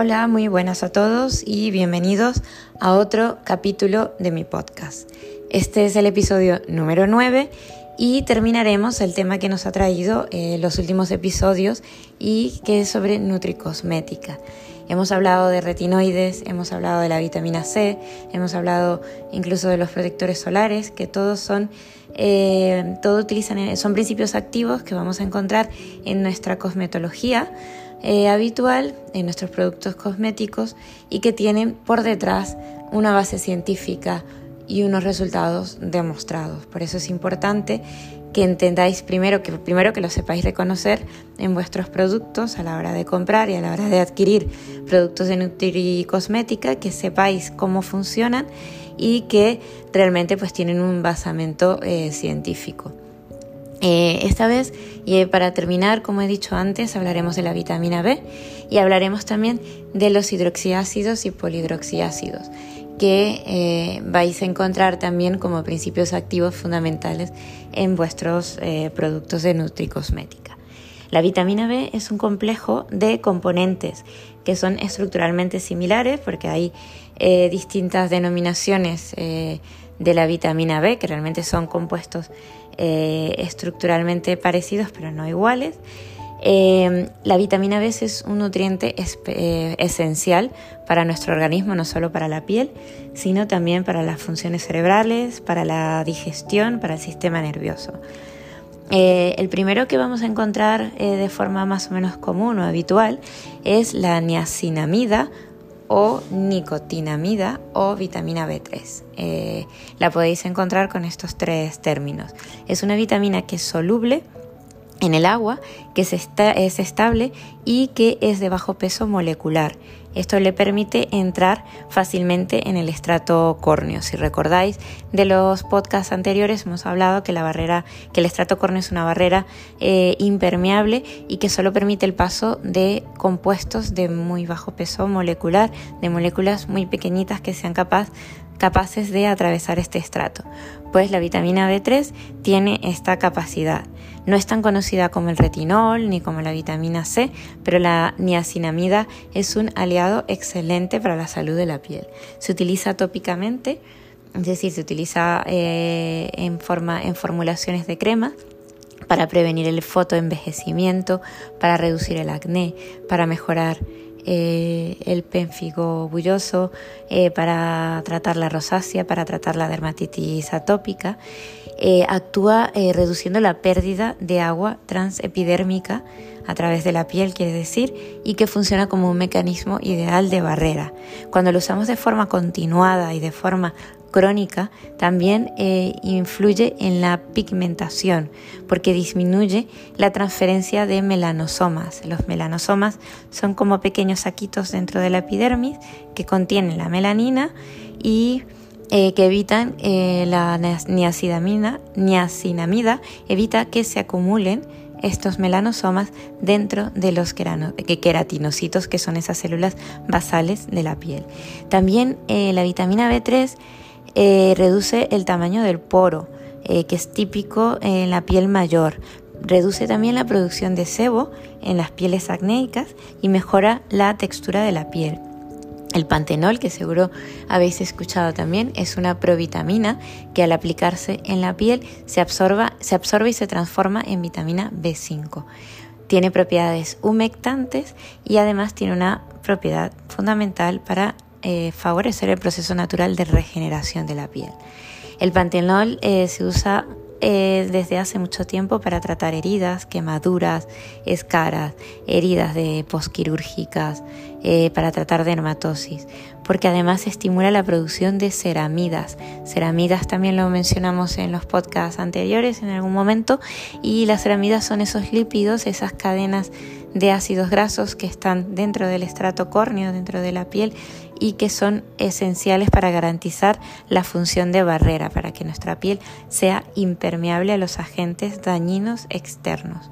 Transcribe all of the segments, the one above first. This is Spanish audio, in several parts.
Hola, muy buenas a todos y bienvenidos a otro capítulo de mi podcast. Este es el episodio número 9 y terminaremos el tema que nos ha traído eh, los últimos episodios y que es sobre nutricosmética. Hemos hablado de retinoides, hemos hablado de la vitamina C, hemos hablado incluso de los protectores solares, que todos son, eh, utilizan, son principios activos que vamos a encontrar en nuestra cosmetología eh, habitual en nuestros productos cosméticos y que tienen por detrás una base científica y unos resultados demostrados. Por eso es importante que entendáis primero que primero que lo sepáis reconocer en vuestros productos a la hora de comprar y a la hora de adquirir productos de nutricosmética, que sepáis cómo funcionan y que realmente pues tienen un basamento eh, científico. Eh, esta vez, y para terminar, como he dicho antes, hablaremos de la vitamina B y hablaremos también de los hidroxiácidos y polihidroxiácidos, que eh, vais a encontrar también como principios activos fundamentales en vuestros eh, productos de nutricosmética. La vitamina B es un complejo de componentes que son estructuralmente similares porque hay distintas denominaciones de la vitamina B que realmente son compuestos eh, estructuralmente parecidos pero no iguales. Eh, la vitamina B es un nutriente eh, esencial para nuestro organismo, no solo para la piel, sino también para las funciones cerebrales, para la digestión, para el sistema nervioso. el primero que vamos a encontrar de forma más o menos común o habitual es la niacinamida o nicotinamida o vitamina B3. Eh, la podéis encontrar con estos tres términos. Es una vitamina que es soluble en el agua, que es estable y que es de bajo peso molecular. Esto le permite entrar fácilmente en el estrato córneo. Si recordáis de los podcasts anteriores hemos hablado que la barrera, que el estrato córneo es una barrera eh, impermeable y que solo permite el paso de compuestos de muy bajo peso molecular, de moléculas muy pequeñitas que sean capaces capaces de atravesar este estrato, pues la vitamina B3 tiene esta capacidad. No es tan conocida como el retinol ni como la vitamina C, pero la niacinamida es un aliado excelente para la salud de la piel. Se utiliza tópicamente, es decir, se utiliza eh, en, forma, en formulaciones de crema para prevenir el fotoenvejecimiento, para reducir el acné, para mejorar eh, el pénfigo bulloso, eh, para tratar la rosácea, para tratar la dermatitis atópica. Eh, actúa reduciendo la pérdida de agua transepidérmica a través de la piel, quiere decir, y que funciona como un mecanismo ideal de barrera. Cuando lo usamos de forma continuada y de forma crónica también eh, influye en la pigmentación porque disminuye la transferencia de melanosomas. Los melanosomas son como pequeños saquitos dentro de la epidermis que contienen la melanina y eh, que evitan eh, la niacinamida, niacinamida, evita que se acumulen estos melanosomas dentro de los queratinocitos, que son esas células basales de la piel. También la vitamina B3 eh, reduce el tamaño del poro, eh, que es típico en la piel mayor. Reduce también la producción de sebo en las pieles acnéicas y mejora la textura de la piel. El pantenol, que seguro habéis escuchado también, es una provitamina que al aplicarse en la piel se, absorba, se absorbe y se transforma en vitamina B5. Tiene propiedades humectantes y además tiene una propiedad fundamental para eh, favorecer el proceso natural de regeneración de la piel. El pantenol eh, se usa eh, desde hace mucho tiempo para tratar heridas, quemaduras, escaras, heridas de posquirúrgicas, para tratar dermatosis, porque además estimula la producción de ceramidas. Ceramidas también lo mencionamos en los podcasts anteriores en algún momento, y las ceramidas son esos lípidos, esas cadenas de ácidos grasos que están dentro del estrato córneo, dentro de la piel y que son esenciales para garantizar la función de barrera, para que nuestra piel sea impermeable a los agentes dañinos externos.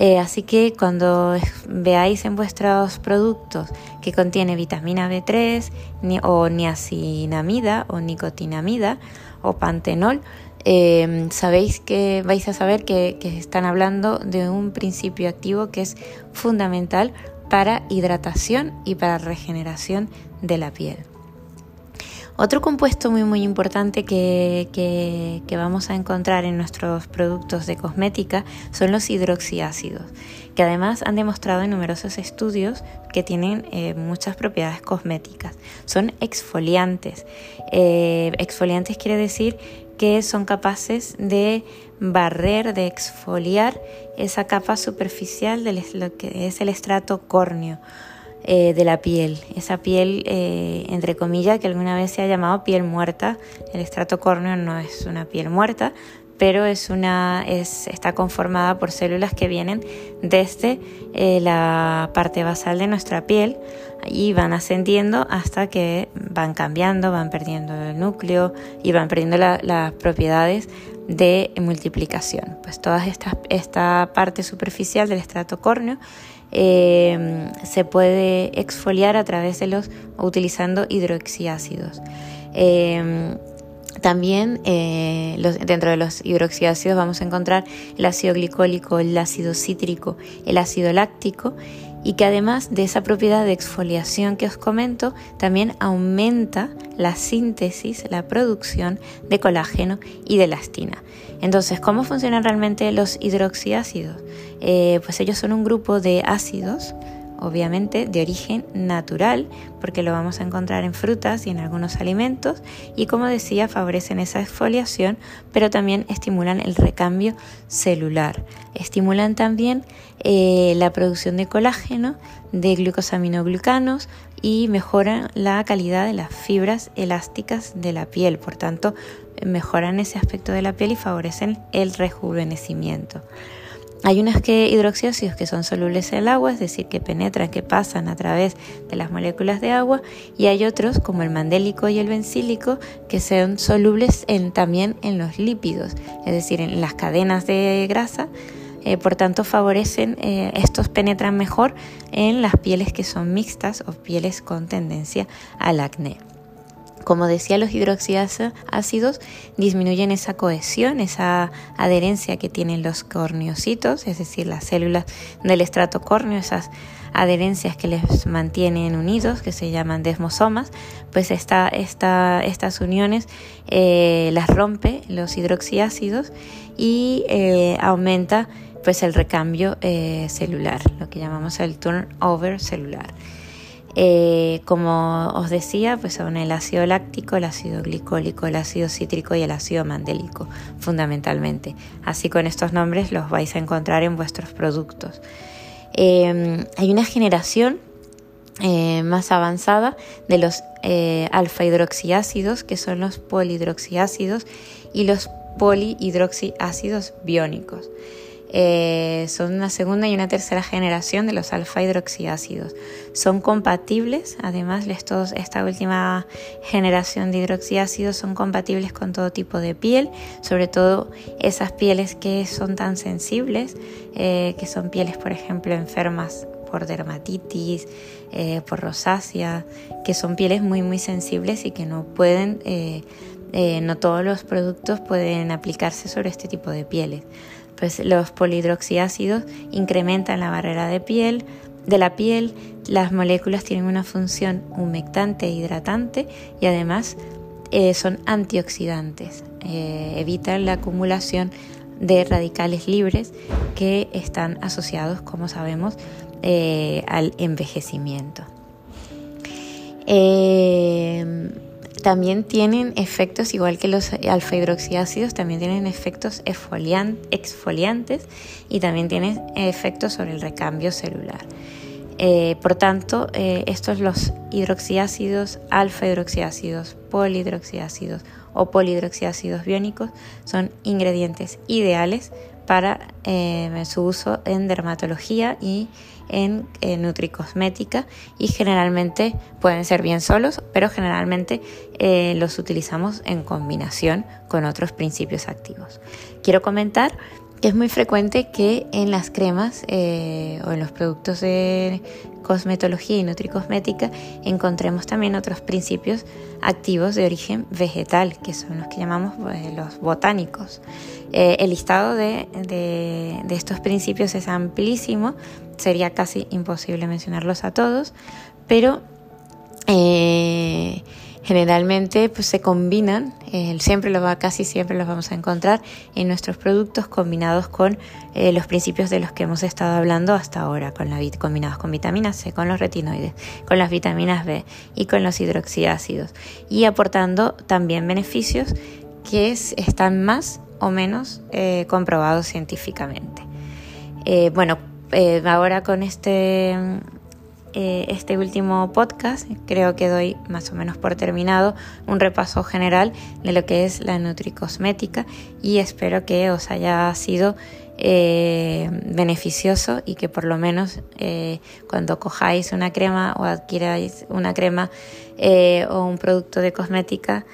Eh, así que cuando veáis en vuestros productos que contiene vitamina B3 o niacinamida o nicotinamida o pantenol, eh, sabéis que vais a saber que están hablando de un principio activo que es fundamental para hidratación y para regeneración de la piel. Otro compuesto muy muy importante que, que, vamos a encontrar en nuestros productos de cosmética son los hidroxiácidos, que además han demostrado en numerosos estudios que tienen eh, muchas propiedades cosméticas. Son exfoliantes. Eh, exfoliantes quiere decir que son capaces de barrer, de exfoliar esa capa superficial de lo que es el estrato córneo. Eh, de la piel, esa piel eh, entre comillas que alguna vez se ha llamado piel muerta. El estrato córneo no es una piel muerta, pero es una, es, está conformada por células que vienen desde eh, la parte basal de nuestra piel y van ascendiendo hasta que van cambiando, van perdiendo el núcleo y van perdiendo las propiedades de multiplicación. Pues toda esta, esta parte superficial del estrato córneo eh, se puede exfoliar a través de los utilizando hidroxiácidos. Eh, también eh, dentro de los hidroxiácidos vamos a encontrar el ácido glicólico, el ácido cítrico, el ácido láctico y que además de esa propiedad de exfoliación que os comento, también aumenta la síntesis, la producción de colágeno y de elastina. Entonces, ¿cómo funcionan realmente los hidroxiácidos? Eh, pues ellos son un grupo de ácidos obviamente de origen natural, porque lo vamos a encontrar en frutas y en algunos alimentos, y como decía, favorecen esa exfoliación, pero también estimulan el recambio celular. Estimulan también eh, la producción de colágeno, de glucosaminoglucanos y mejoran la calidad de las fibras elásticas de la piel, por tanto, mejoran ese aspecto de la piel y favorecen el rejuvenecimiento. Hay unos que que son solubles en el agua, es decir, que penetran, que pasan a través de las moléculas de agua, y hay otros, como el mandélico y el bencílico, que son solubles también en los lípidos, es decir, en las cadenas de grasa. Eh, por tanto, favorecen, eh, estos penetran mejor en las pieles que son mixtas o pieles con tendencia al acné. Como decía, los hidroxiácidos disminuyen esa cohesión, esa adherencia que tienen los corneocitos, es decir, las células del estrato córneo, esas adherencias que les mantienen unidos, que se llaman desmosomas, pues esta, estas uniones eh, las rompe los hidroxiácidos y eh, aumenta pues el recambio eh, celular, lo que llamamos el turnover celular. Eh, como os decía, pues son el ácido láctico, el ácido glicólico, el ácido cítrico y el ácido mandélico, fundamentalmente. Así con estos nombres los vais a encontrar en vuestros productos. Eh, hay una generación eh, más avanzada de los alfa hidroxiácidos, que son los polihidroxiácidos y los polihidroxiácidos biónicos. Eh, son una segunda y una tercera generación de los alfa hidroxiácidos. Son compatibles, además esta última generación de hidroxiácidos son compatibles con todo tipo de piel, sobre todo esas pieles que son tan sensibles, eh, que son pieles, por ejemplo, enfermas por dermatitis, eh, por rosácea, que son pieles muy muy sensibles y que no pueden, no todos los productos pueden aplicarse sobre este tipo de pieles pues los polihidroxiácidos incrementan la barrera de piel, de la piel, las moléculas tienen una función humectante e hidratante y además eh, son antioxidantes, eh, evitan la acumulación de radicales libres que están asociados, como sabemos, eh, al envejecimiento. También tienen efectos, igual que los alfa hidroxiácidos, también tienen efectos exfoliantes y también tienen efectos sobre el recambio celular. Eh, por tanto, eh, estos los hidroxiácidos, alfa hidroxiácidos, polihidroxiácidos o polihidroxiácidos biónicos son ingredientes ideales para eh, su uso en dermatología y en, nutricosmética y generalmente pueden ser bien solos, pero generalmente eh, los utilizamos en combinación con otros principios activos. Quiero comentar es muy frecuente que en las cremas eh, o en los productos de cosmetología y nutricosmética encontremos también otros principios activos de origen vegetal, que son los que llamamos pues, los botánicos. Eh, el listado de, estos principios es amplísimo, sería casi imposible mencionarlos a todos, pero eh, generalmente pues, se combinan, eh, siempre lo va, casi siempre los vamos a encontrar en nuestros productos combinados con eh, los principios de los que hemos estado hablando hasta ahora, con combinados con vitamina C, con los retinoides, con las vitaminas B y con los hidroxiácidos y aportando también beneficios que están más o menos eh, comprobados científicamente. bueno, ahora con este eh, este último podcast. Creo que doy más o menos por terminado un repaso general de lo que es la nutricosmética y espero que os haya sido eh, beneficioso y que por lo menos eh, cuando cojáis una crema o adquiráis una crema o un producto de cosmética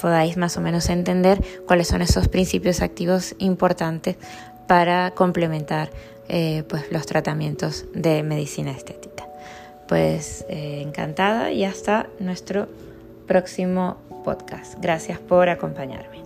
podáis más o menos entender cuáles son esos principios activos importantes para complementar eh, pues los tratamientos de medicina estética. Pues eh, encantada y hasta nuestro próximo podcast. Gracias por acompañarme.